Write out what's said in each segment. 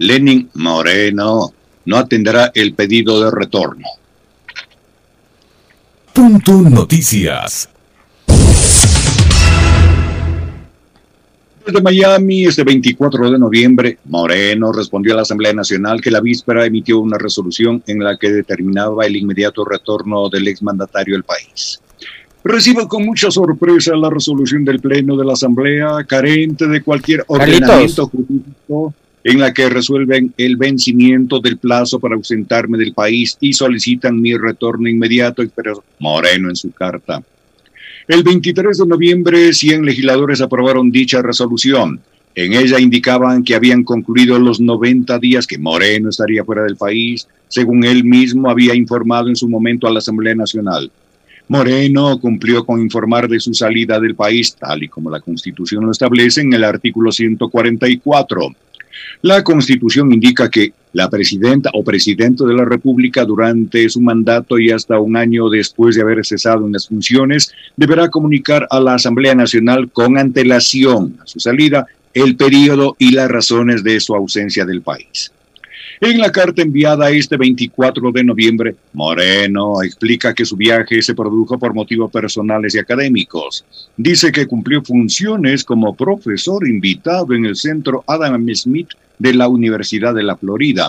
Lenin Moreno no atenderá el pedido de retorno. Punto Noticias. Desde Miami, este 24 de noviembre, Moreno respondió a la Asamblea Nacional que la víspera emitió una resolución en la que determinaba el inmediato retorno del exmandatario al país. Recibo con mucha sorpresa la resolución del Pleno de la Asamblea, carente de cualquier ordenamiento jurídico en la que resuelven el vencimiento del plazo para ausentarme del país y solicitan mi retorno inmediato, expresó Moreno en su carta. El 23 de noviembre, 100 legisladores aprobaron dicha resolución. En ella indicaban que habían concluido los 90 días que Moreno estaría fuera del país, según él mismo había informado en su momento a la Asamblea Nacional. Moreno cumplió con informar de su salida del país, tal y como la Constitución lo establece en el artículo 144. La Constitución indica que la presidenta o presidente de la República durante su mandato y hasta un año después de haber cesado en las funciones deberá comunicar a la Asamblea Nacional con antelación a su salida el periodo y las razones de su ausencia del país. En la carta enviada este 24 de noviembre, Moreno explica que su viaje se produjo por motivos personales y académicos. Dice que cumplió funciones como profesor invitado en el centro Adam Smith de la Universidad de la Florida.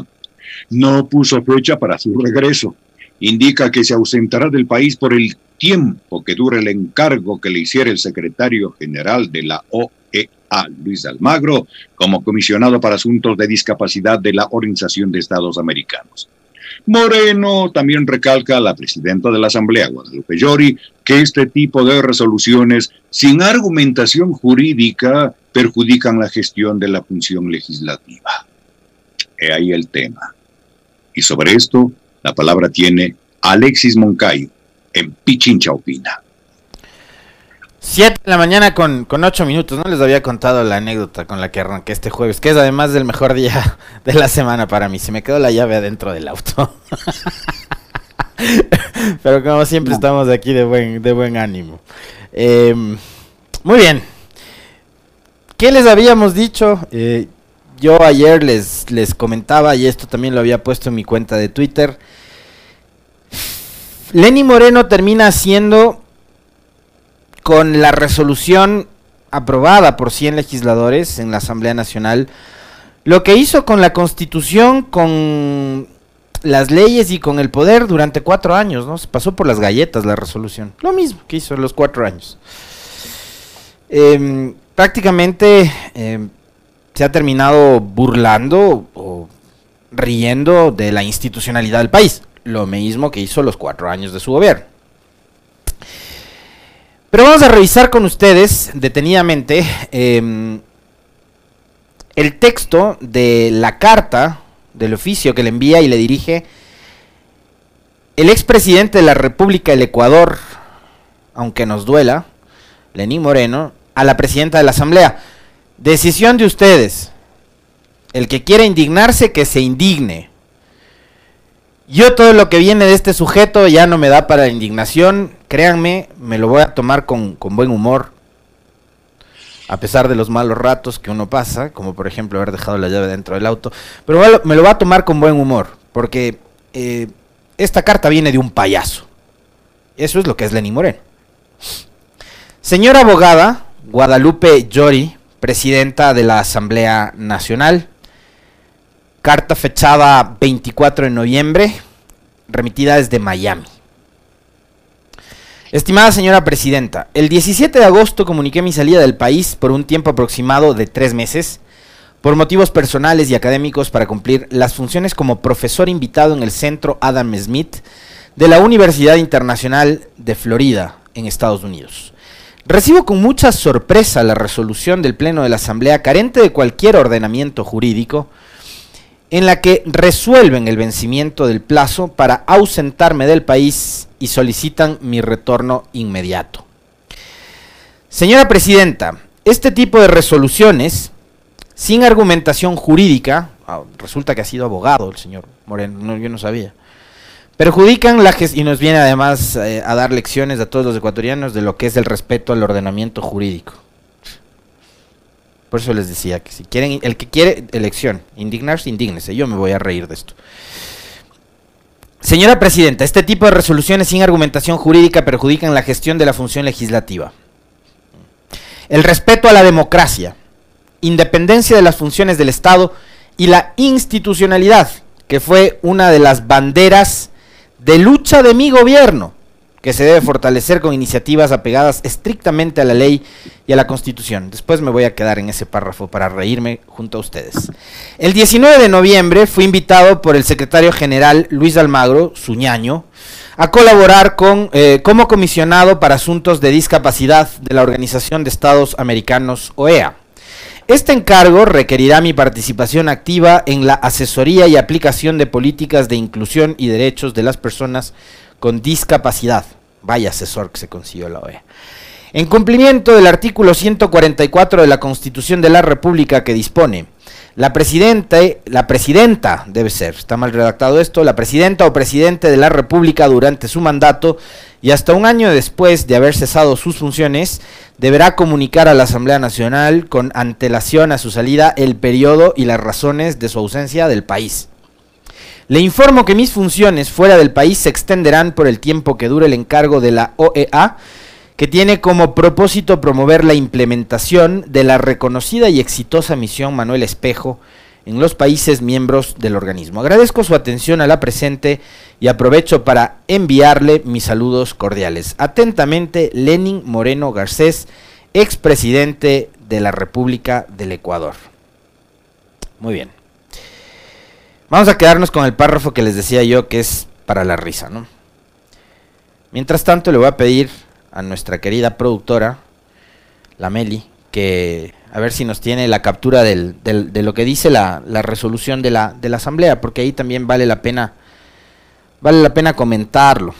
No puso fecha para su regreso. Indica que se ausentará del país por el tiempo que dure el encargo que le hiciera el secretario general de la OEA a Luis Almagro como comisionado para asuntos de discapacidad de la Organización de Estados Americanos. Moreno también recalca a la presidenta de la Asamblea, Guadalupe Llori, que este tipo de resoluciones sin argumentación jurídica perjudican la gestión de la función legislativa. He ahí el tema. Y sobre esto, la palabra tiene Alexis Moncayo en Pichincha Opina. 7 de la mañana con, con 8 minutos, ¿no? Les había contado la anécdota con la que arranqué este jueves, que es además del mejor día de la semana para mí. Se me quedó la llave adentro del auto. Pero como siempre estamos aquí de buen, de buen ánimo. Em, muy bien. ¿Qué les habíamos dicho? Eh, yo ayer les, les comentaba, y esto también lo había puesto en mi cuenta de Twitter. Lenny Moreno termina siendo con la resolución aprobada por 100 legisladores en la Asamblea Nacional, lo que hizo con la Constitución, con las leyes y con el poder durante cuatro años, ¿no? Se pasó por las galletas la resolución. Lo mismo que hizo en los cuatro años. Em, prácticamente em, se ha terminado burlando o riendo de la institucionalidad del país. Lo mismo que hizo los cuatro años de su gobierno. Pero vamos a revisar con ustedes detenidamente em, el texto de la carta del oficio que le envía y le dirige el expresidente de la República del Ecuador, aunque nos duela, Lenín Moreno, a la presidenta de la Asamblea. Decisión de ustedes. El que quiera indignarse, que se indigne. Yo todo lo que viene de este sujeto ya no me da para la indignación. Créanme, me lo voy a tomar con, buen humor. A pesar de los malos ratos que uno pasa, como por ejemplo haber dejado la llave dentro del auto. Pero me lo voy a tomar con buen humor. Porque eh, esta carta viene de un payaso. Eso es lo que es Lenny Moreno. Señora abogada, Guadalupe Llori, presidenta de la Asamblea Nacional. Carta fechada 24 de noviembre, remitida desde Miami. Estimada señora presidenta, el 17 de agosto comuniqué mi salida del país por un tiempo aproximado de tres meses, por motivos personales y académicos para cumplir las funciones como profesor invitado en el Centro Adam Smith de la Universidad Internacional de Florida, en Estados Unidos. Recibo con mucha sorpresa la resolución del Pleno de la Asamblea carente de cualquier ordenamiento jurídico, en la que resuelven el vencimiento del plazo para ausentarme del país y solicitan mi retorno inmediato. Señora Presidenta, este tipo de resoluciones, sin argumentación jurídica, ah, resulta que ha sido abogado el señor Moreno, yo no sabía, perjudican la y nos viene además eh, a dar lecciones a todos los ecuatorianos de lo que es el respeto al ordenamiento jurídico. Por eso les decía que si quieren, el que quiere elección, indignarse, indígnese. Yo me voy a reír de esto. Señora Presidenta, este tipo de resoluciones sin argumentación jurídica perjudican la gestión de la función legislativa. El respeto a la democracia, independencia de las funciones del Estado y la institucionalidad, que fue una de las banderas de lucha de mi gobierno que se debe fortalecer con iniciativas apegadas estrictamente a la ley y a la constitución. Después me voy a quedar en ese párrafo para reírme junto a ustedes. El 19 de noviembre fui invitado por el secretario general Luis Almagro, Suñaño, a colaborar con, eh, como comisionado para asuntos de discapacidad de la Organización de Estados Americanos, OEA. Este encargo requerirá mi participación activa en la asesoría y aplicación de políticas de inclusión y derechos de las personas con discapacidad. Vaya asesor que se consiguió la OEA. En cumplimiento del artículo 144 de la Constitución de la República que dispone, la presidenta, la presidenta debe ser, está mal redactado esto, la presidenta o presidente de la República durante su mandato y hasta un año después de haber cesado sus funciones, deberá comunicar a la Asamblea Nacional con antelación a su salida el periodo y las razones de su ausencia del país. Le informo que mis funciones fuera del país se extenderán por el tiempo que dure el encargo de la OEA, que tiene como propósito promover la implementación de la reconocida y exitosa misión Manuel Espejo en los países miembros del organismo. Agradezco su atención a la presente y aprovecho para enviarle mis saludos cordiales. Atentamente, Lenin Moreno Garcés, expresidente de la República del Ecuador. Muy bien. Vamos a quedarnos con el párrafo que les decía yo que es para la risa, ¿no? Mientras tanto le voy a pedir a nuestra querida productora, la Meli, que a ver si nos tiene la captura del, de lo que dice la, resolución de la, de la, asamblea, porque ahí también vale la pena, vale la pena comentarlo.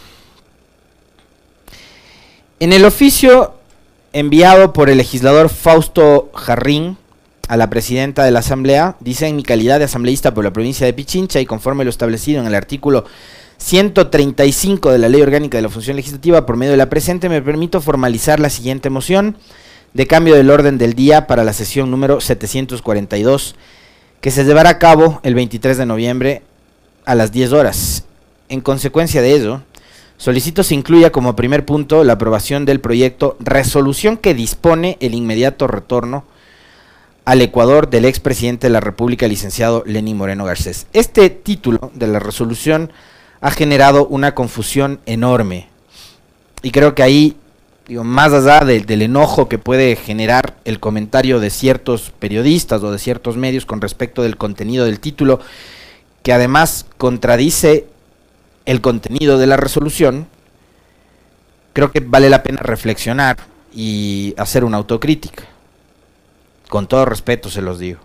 En el oficio enviado por el legislador Fausto Jarrín, a la presidenta de la Asamblea, dice en mi calidad de asambleísta por la provincia de Pichincha y conforme lo establecido en el artículo 135 de la Ley Orgánica de la Función Legislativa, por medio de la presente, me permito formalizar la siguiente moción de cambio del orden del día para la sesión número 742, que se llevará a cabo el 23 de noviembre a las 10 horas. En consecuencia de ello, solicito se incluya como primer punto la aprobación del proyecto resolución que dispone el inmediato retorno al Ecuador del expresidente de la República, licenciado Lenín Moreno Garcés. Este título de la resolución ha generado una confusión enorme. Y creo que ahí, digo, más allá del enojo que puede generar el comentario de ciertos periodistas o de ciertos medios con respecto del contenido del título, que además contradice el contenido de la resolución, creo que vale la pena reflexionar y hacer una autocrítica. Con todo respeto se los digo.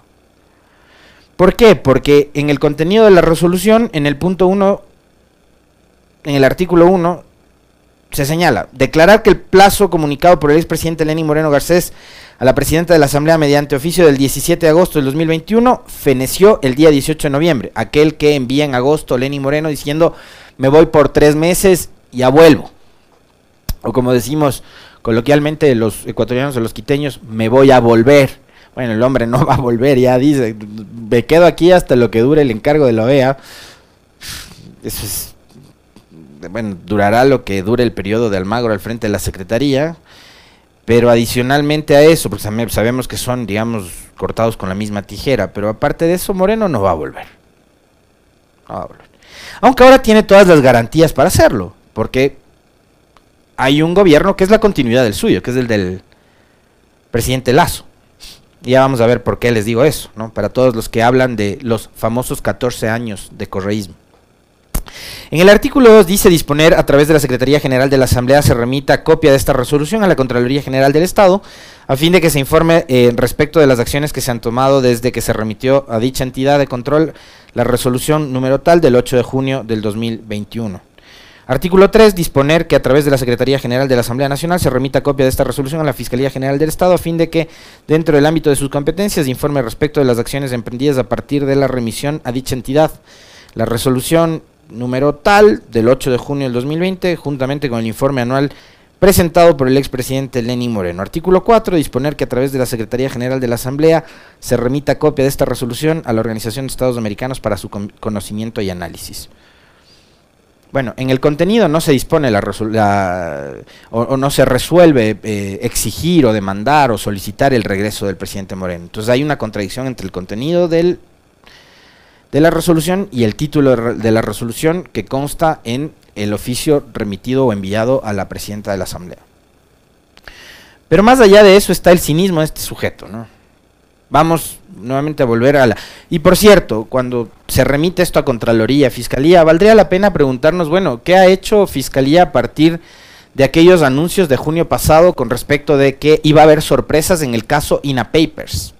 ¿Por qué? Porque en el contenido de la resolución, en el punto 1, en el artículo 1, se señala, declarar que el plazo comunicado por el expresidente Lenín Moreno Garcés a la presidenta de la Asamblea mediante oficio del 17 de agosto del 2021 feneció el día 18 de noviembre, aquel que envía en agosto Lenín Moreno diciendo me voy por tres meses y ya vuelvo. O como decimos coloquialmente los ecuatorianos o los quiteños, me voy a volver. Bueno, el hombre no va a volver, ya dice, me quedo aquí hasta lo que dure el encargo de la OEA. Eso es, bueno, durará lo que dure el periodo de Almagro al frente de la Secretaría, pero adicionalmente a eso, porque sabemos que son, digamos, cortados con la misma tijera, pero aparte de eso, Moreno no va a volver. No va a volver. Aunque ahora tiene todas las garantías para hacerlo, porque hay un gobierno que es la continuidad del suyo, que es el del presidente Lazo. Ya vamos a ver por qué les digo eso, ¿no? Para todos los que hablan de los famosos 14 años de correísmo. En el artículo 2 dice disponer a través de la Secretaría General de la Asamblea se remita copia de esta resolución a la Contraloría General del Estado a fin de que se informe eh, respecto de las acciones que se han tomado desde que se remitió a dicha entidad de control la resolución número tal del 8 de junio del 2021. Artículo 3. Disponer que a través de la Secretaría General de la Asamblea Nacional se remita copia de esta resolución a la Fiscalía General del Estado a fin de que, dentro del ámbito de sus competencias, informe respecto de las acciones emprendidas a partir de la remisión a dicha entidad. La resolución número tal del 8 de junio del 2020, juntamente con el informe anual presentado por el expresidente Lenín Moreno. Artículo 4, disponer que a través de la Secretaría General de la Asamblea se remita copia de esta resolución a la Organización de Estados Americanos para su conocimiento y análisis. Bueno, en el contenido no se dispone la, o, no se resuelve eh, exigir o demandar o solicitar el regreso del presidente Moreno. Entonces hay una contradicción entre el contenido de la resolución y el título de la resolución que consta en el oficio remitido o enviado a la presidenta de la Asamblea. Pero más allá de eso está el cinismo de este sujeto, ¿no? Vamos nuevamente a volver a la... Y por cierto, cuando se remite esto a Contraloría, Fiscalía, valdría la pena preguntarnos, bueno, ¿qué ha hecho Fiscalía a partir de aquellos anuncios de junio pasado con respecto de que iba a haber sorpresas en el caso INA Papers?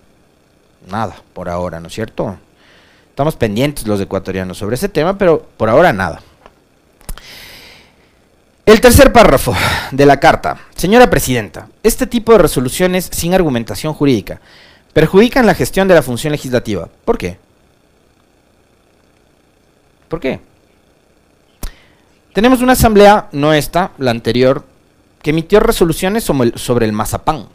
Nada, por ahora, ¿no es cierto? Estamos pendientes los ecuatorianos sobre ese tema, pero por ahora nada. El tercer párrafo de la carta. Señora Presidenta, este tipo de resoluciones sin argumentación jurídica perjudican la gestión de la función legislativa. ¿Por qué? ¿Por qué? Tenemos una asamblea, no esta, la anterior, que emitió resoluciones sobre el mazapán.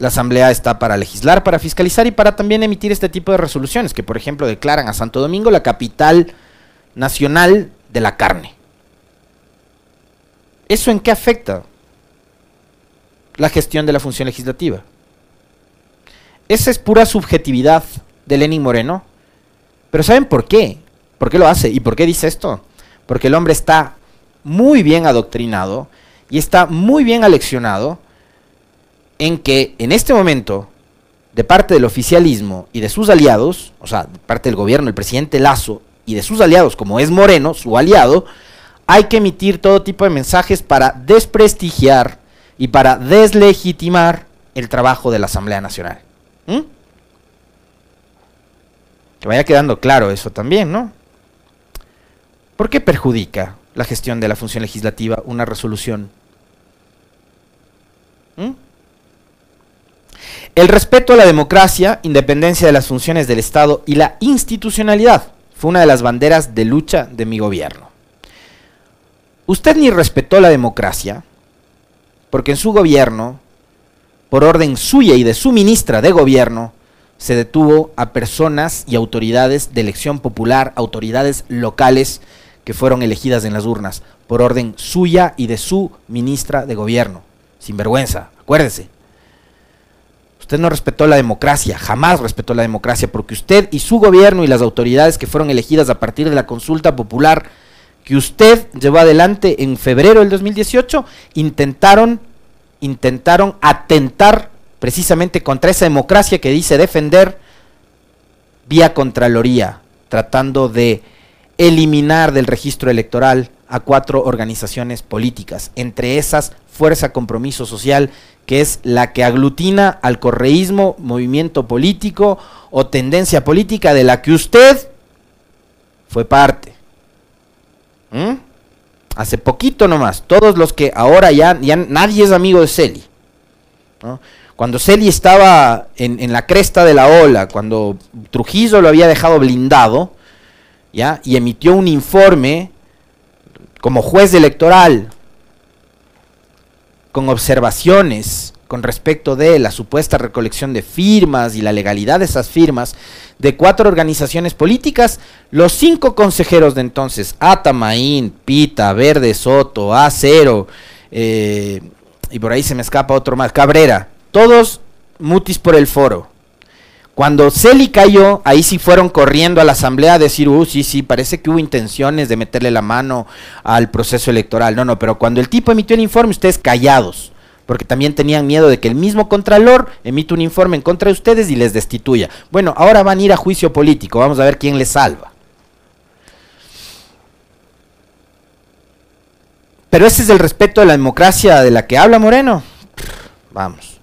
La asamblea está para legislar, para fiscalizar y para también emitir este tipo de resoluciones, que por ejemplo declaran a Santo Domingo la capital nacional de la carne. ¿Eso en qué afecta la gestión de la función legislativa? Esa es pura subjetividad de Lenin Moreno. Pero ¿saben por qué? ¿Por qué lo hace? ¿Y por qué dice esto? Porque el hombre está muy bien adoctrinado y está muy bien aleccionado en que en este momento, de parte del oficialismo y de sus aliados, o sea, de parte del gobierno, el presidente Lazo y de sus aliados, como es Moreno, su aliado, hay que emitir todo tipo de mensajes para desprestigiar y para deslegitimar el trabajo de la Asamblea Nacional. ¿Mm? Que vaya quedando claro eso también, ¿no? ¿Por qué perjudica la gestión de la función legislativa una resolución? ¿Mm? El respeto a la democracia, independencia de las funciones del Estado y la institucionalidad fue una de las banderas de lucha de mi gobierno. Usted ni respetó la democracia, porque en su gobierno por orden suya y de su ministra de gobierno, se detuvo a personas y autoridades de elección popular, autoridades locales que fueron elegidas en las urnas, por orden suya y de su ministra de gobierno. Sin vergüenza, acuérdese. Usted no respetó la democracia, jamás respetó la democracia, porque usted y su gobierno y las autoridades que fueron elegidas a partir de la consulta popular que usted llevó adelante en febrero del 2018, intentaron intentaron atentar precisamente contra esa democracia que dice defender vía Contraloría, tratando de eliminar del registro electoral a cuatro organizaciones políticas, entre esas Fuerza Compromiso Social, que es la que aglutina al correísmo, movimiento político o tendencia política de la que usted fue parte. ¿Mm? Hace poquito nomás, todos los que ahora ya, nadie es amigo de Celi. Cuando Celi estaba en, la cresta de la ola, cuando Trujillo lo había dejado blindado, ¿ya? y emitió un informe como juez electoral, con observaciones con respecto de la supuesta recolección de firmas y la legalidad de esas firmas de cuatro organizaciones políticas, los cinco consejeros de entonces, Atamaín, Pita, Verde, Soto, Acero, eh, y por ahí se me escapa otro más, Cabrera, todos mutis por el foro. Cuando Celi cayó, ahí sí fueron corriendo a la asamblea a decir, uh, sí, sí, parece que hubo intenciones de meterle la mano al proceso electoral. No, no, pero cuando el tipo emitió el informe, ustedes callados porque también tenían miedo de que el mismo Contralor emita un informe en contra de ustedes y les destituya. Bueno, ahora van a ir a juicio político, vamos a ver quién les salva. Pero ese es el respeto a la democracia de la que habla Moreno. Vamos.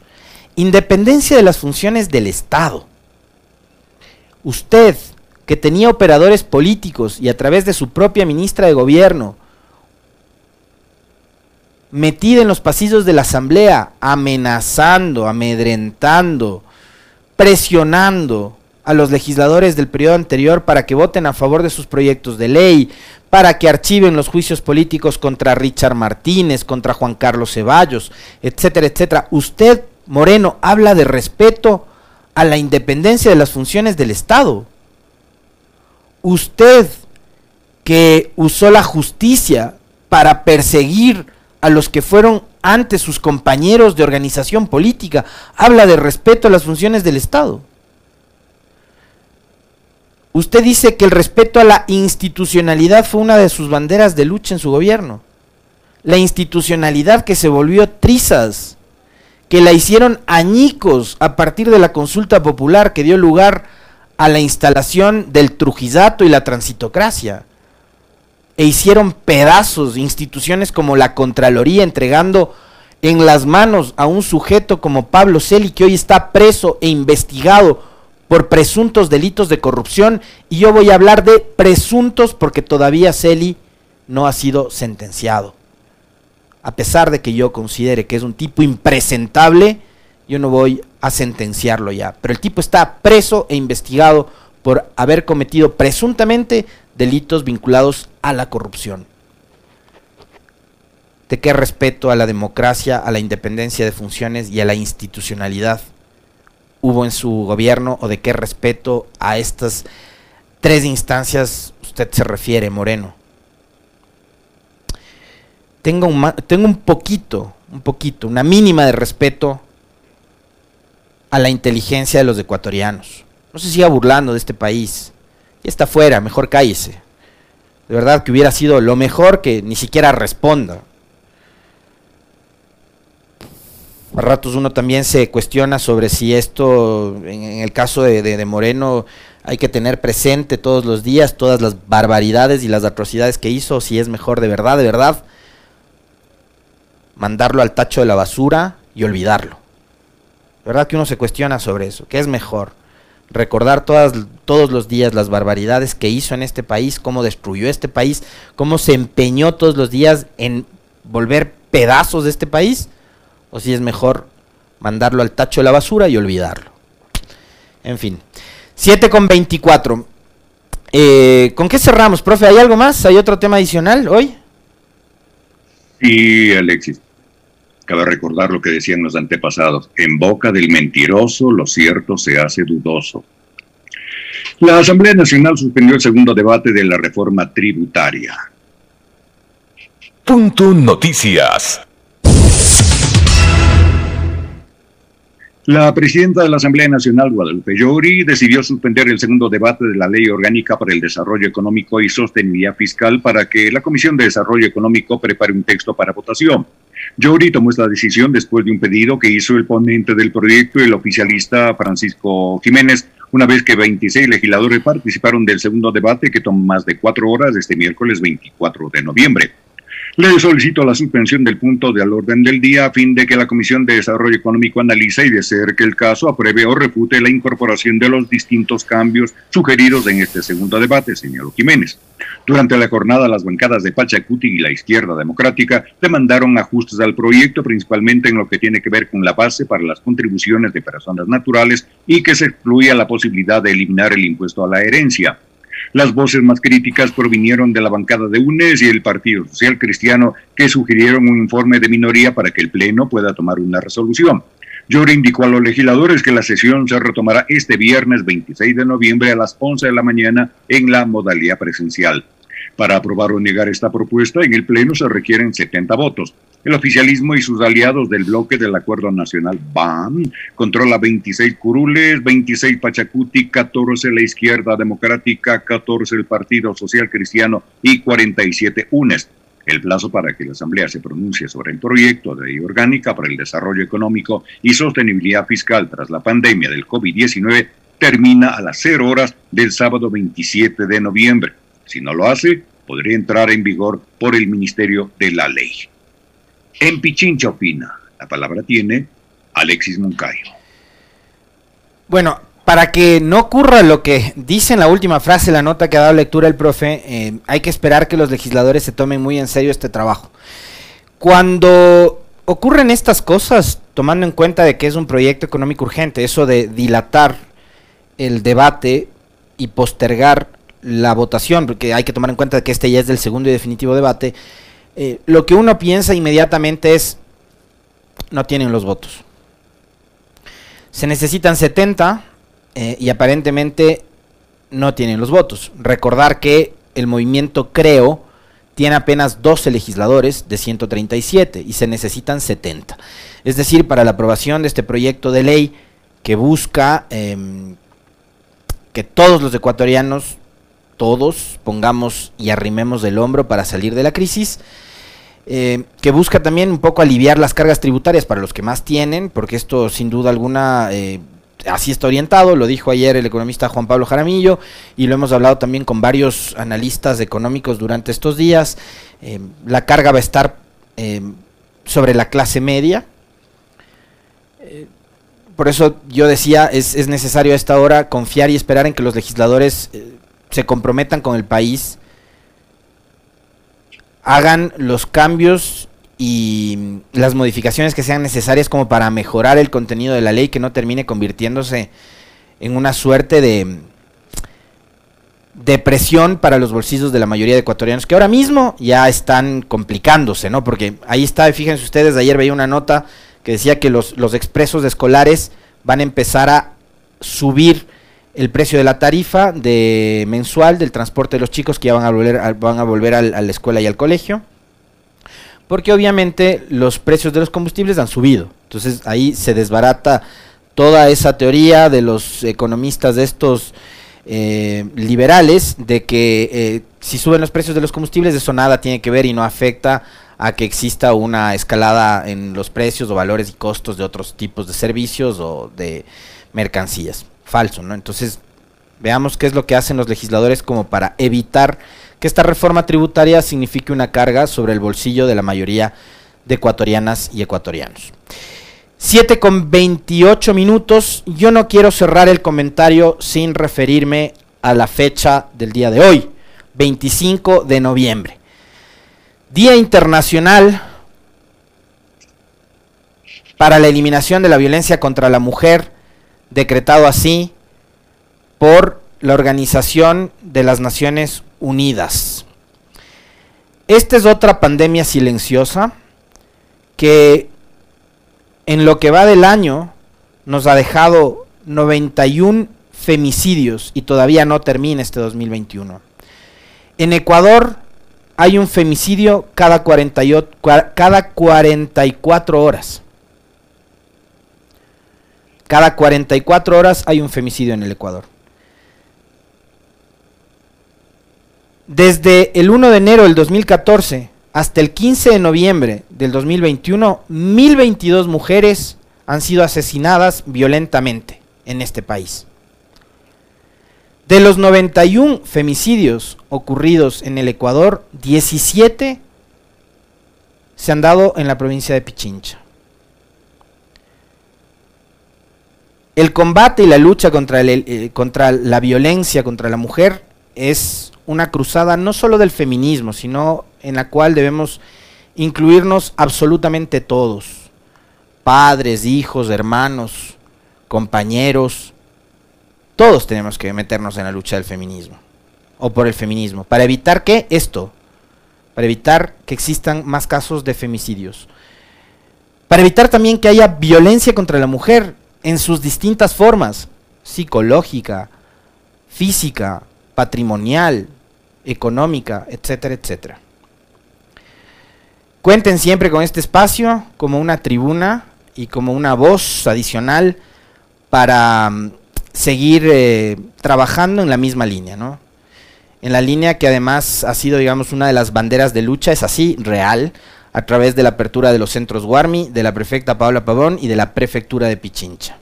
Independencia de las funciones del Estado. Usted, que tenía operadores políticos y a través de su propia ministra de gobierno, metida en los pasillos de la asamblea, amenazando, amedrentando, presionando a los legisladores del periodo anterior para que voten a favor de sus proyectos de ley, para que archiven los juicios políticos contra Richard Martínez, contra Juan Carlos Ceballos, etcétera, etcétera. Usted, Moreno, habla de respeto a la independencia de las funciones del Estado. Usted, que usó la justicia para perseguir a los que fueron antes sus compañeros de organización política, habla de respeto a las funciones del Estado. Usted dice que el respeto a la institucionalidad fue una de sus banderas de lucha en su gobierno. La institucionalidad que se volvió trizas, que la hicieron añicos a partir de la consulta popular que dio lugar a la instalación del trujizato y la transitocracia. E hicieron pedazos instituciones como la Contraloría entregando en las manos a un sujeto como Pablo Celi que hoy está preso e investigado por presuntos delitos de corrupción y yo voy a hablar de presuntos porque todavía Celi no ha sido sentenciado. A pesar de que yo considere que es un tipo impresentable, yo no voy a sentenciarlo ya. Pero el tipo está preso e investigado por haber cometido presuntamente delitos vinculados a la corrupción. ¿De qué respeto a la democracia, a la independencia de funciones y a la institucionalidad hubo en su gobierno o de qué respeto a estas tres instancias usted se refiere, Moreno. Tengo un, poquito, un poquito, una mínima de respeto a la inteligencia de los ecuatorianos. No se siga burlando de este país. Ya está fuera, mejor cállese. De verdad que hubiera sido lo mejor que ni siquiera responda. a ratos uno también se cuestiona sobre si esto, en, el caso de, Moreno, hay que tener presente todos los días todas las barbaridades y las atrocidades que hizo, si es mejor de verdad, de verdad, mandarlo al tacho de la basura y olvidarlo. De verdad que uno se cuestiona sobre eso, ¿qué es mejor? Recordar todas, todos los días las barbaridades que hizo en este país, cómo destruyó este país, cómo se empeñó todos los días en volver pedazos de este país, o si es mejor mandarlo al tacho de la basura y olvidarlo. En fin. 7 con 24. Eh, ¿Con qué cerramos, profe? ¿Hay algo más? ¿Hay otro tema adicional hoy? Sí, Alexis. Cabe recordar lo que decían los antepasados. En boca del mentiroso lo cierto se hace dudoso. La Asamblea Nacional suspendió el segundo debate de la reforma tributaria. Punto Noticias. La presidenta de la Asamblea Nacional, Guadalupe Llori, decidió suspender el segundo debate de la Ley Orgánica para el Desarrollo Económico y Sostenibilidad Fiscal para que la Comisión de Desarrollo Económico prepare un texto para votación. Llori tomó esta decisión después de un pedido que hizo el ponente del proyecto, el oficialista Francisco Jiménez, una vez que 26 legisladores participaron del segundo debate que tomó más de cuatro horas este miércoles 24 de noviembre. Le solicito la suspensión del punto del orden del día a fin de que la Comisión de Desarrollo Económico analice y de ser que el caso apruebe o refute la incorporación de los distintos cambios sugeridos en este segundo debate, señaló Jiménez. Durante la jornada, las bancadas de Pachacuti y la izquierda democrática demandaron ajustes al proyecto, principalmente en lo que tiene que ver con la base para las contribuciones de personas naturales y que se excluya la posibilidad de eliminar el impuesto a la herencia. Las voces más críticas provinieron de la bancada de UNES y el Partido Social Cristiano, que sugirieron un informe de minoría para que el Pleno pueda tomar una resolución. Llore indicó a los legisladores que la sesión se retomará este viernes 26 de noviembre a las 11 de la mañana en la modalidad presencial. Para aprobar o negar esta propuesta, en el Pleno se requieren 70 votos. El oficialismo y sus aliados del bloque del Acuerdo Nacional BAM controla 26 curules, 26 Pachacuti, 14 la Izquierda Democrática, 14 el Partido Social Cristiano y 47 UNES. El plazo para que la Asamblea se pronuncie sobre el proyecto de ley orgánica para el desarrollo económico y sostenibilidad fiscal tras la pandemia del COVID-19 termina a las 0 horas del sábado 27 de noviembre. Si no lo hace, podría entrar en vigor por el Ministerio de la Ley. En Pichincha opina. La palabra tiene Alexis Moncayo. Bueno, para que no ocurra lo que dice en la última frase, la nota que ha dado lectura el profe, eh, hay que esperar que los legisladores se tomen muy en serio este trabajo. Cuando ocurren estas cosas, tomando en cuenta de que es un proyecto económico urgente, eso de dilatar el debate y postergar la votación, porque hay que tomar en cuenta que este ya es del segundo y definitivo debate, eh, lo que uno piensa inmediatamente es, no tienen los votos. Se necesitan 70 eh, y aparentemente no tienen los votos. Recordar que el movimiento Creo tiene apenas 12 legisladores de 137 y se necesitan 70. Es decir, para la aprobación de este proyecto de ley que busca em, que todos los ecuatorianos, todos, pongamos y arrimemos del hombro para salir de la crisis, eh, que busca también un poco aliviar las cargas tributarias para los que más tienen, porque esto sin duda alguna eh, así está orientado, lo dijo ayer el economista Juan Pablo Jaramillo y lo hemos hablado también con varios analistas económicos durante estos días. Eh, la carga va a estar sobre la clase media. por eso yo decía, es, es, necesario a esta hora confiar y esperar en que los legisladores se comprometan con el país hagan los cambios y las modificaciones que sean necesarias como para mejorar el contenido de la ley que no termine convirtiéndose en una suerte de depresión para los bolsillos de la mayoría de ecuatorianos que ahora mismo ya están complicándose, ¿no? Porque ahí está, fíjense ustedes, ayer veía una nota que decía que los, los expresos escolares van a empezar a subir el precio de la tarifa de mensual del transporte de los chicos que ya van a volver, a, van a, volver a la escuela y al colegio. Porque obviamente los precios de los combustibles han subido. Entonces ahí se desbarata toda esa teoría de los economistas de estos eh, liberales de que eh, si suben los precios de los combustibles eso nada tiene que ver y no afecta a que exista una escalada en los precios o valores y costos de otros tipos de servicios o de mercancías falso, ¿no? Entonces, veamos qué es lo que hacen los legisladores como para evitar que esta reforma tributaria signifique una carga sobre el bolsillo de la mayoría de ecuatorianas y ecuatorianos. 7 con 28 minutos. Yo no quiero cerrar el comentario sin referirme a la fecha del día de hoy, 25 de noviembre. Día Internacional para la Eliminación de la Violencia contra la Mujer decretado así por la Organización de las Naciones Unidas. Esta es otra pandemia silenciosa que en lo que va del año nos ha dejado 91 femicidios y todavía no termina este 2021. En Ecuador hay un femicidio cada, 48, cada 44 horas. Cada 44 horas hay un femicidio en el Ecuador. Desde el 1 de enero del 2014 hasta el 15 de noviembre del 2021, 1022 mujeres han sido asesinadas violentamente en este país. De los 91 femicidios ocurridos en el Ecuador, 17 se han dado en la provincia de Pichincha. El combate y la lucha contra, eh, contra la violencia contra la mujer es una cruzada no solo del feminismo, sino en la cual debemos incluirnos absolutamente todos, padres, hijos, hermanos, compañeros, todos tenemos que meternos en la lucha del feminismo, o por el feminismo, para evitar que esto, para evitar que existan más casos de femicidios, para evitar también que haya violencia contra la mujer, en sus distintas formas, psicológica, física, patrimonial, económica, etcétera, etcétera. Cuenten siempre con este espacio como una tribuna y como una voz adicional para mm, seguir eh, trabajando en la misma línea, ¿no? En la línea que además ha sido, digamos, una de las banderas de lucha, es así, real, a través de la apertura de los centros Guarmi, de la prefecta Paola Pavón y de la prefectura de Pichincha.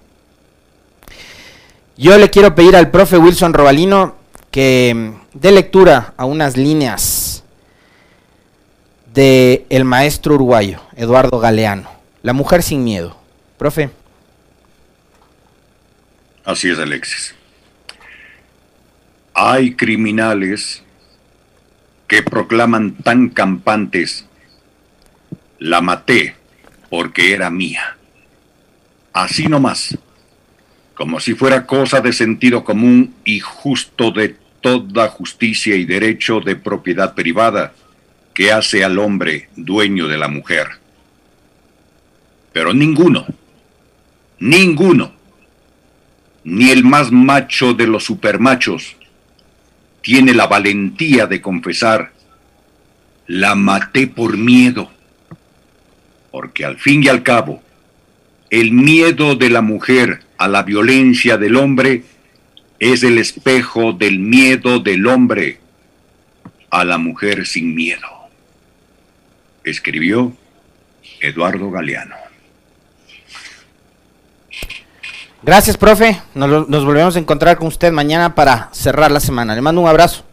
Yo le quiero pedir al profe Wilson Robalino que mm, dé lectura a unas líneas de el maestro uruguayo, Eduardo Galeano, La mujer sin miedo. Profe. Así es, Alexis. Hay criminales que proclaman tan campantes la maté porque era mía. Así nomás, como si fuera cosa de sentido común y justo de toda justicia y derecho de propiedad privada que hace al hombre dueño de la mujer. Pero ninguno, ninguno, ni el más macho de los supermachos, tiene la valentía de confesar, la maté por miedo, porque al fin y al cabo, el miedo de la mujer a la violencia del hombre es el espejo del miedo del hombre a la mujer sin miedo. Escribió Eduardo Galeano. Gracias, profe. Nos, volvemos a encontrar con usted mañana para cerrar la semana. Le mando un abrazo.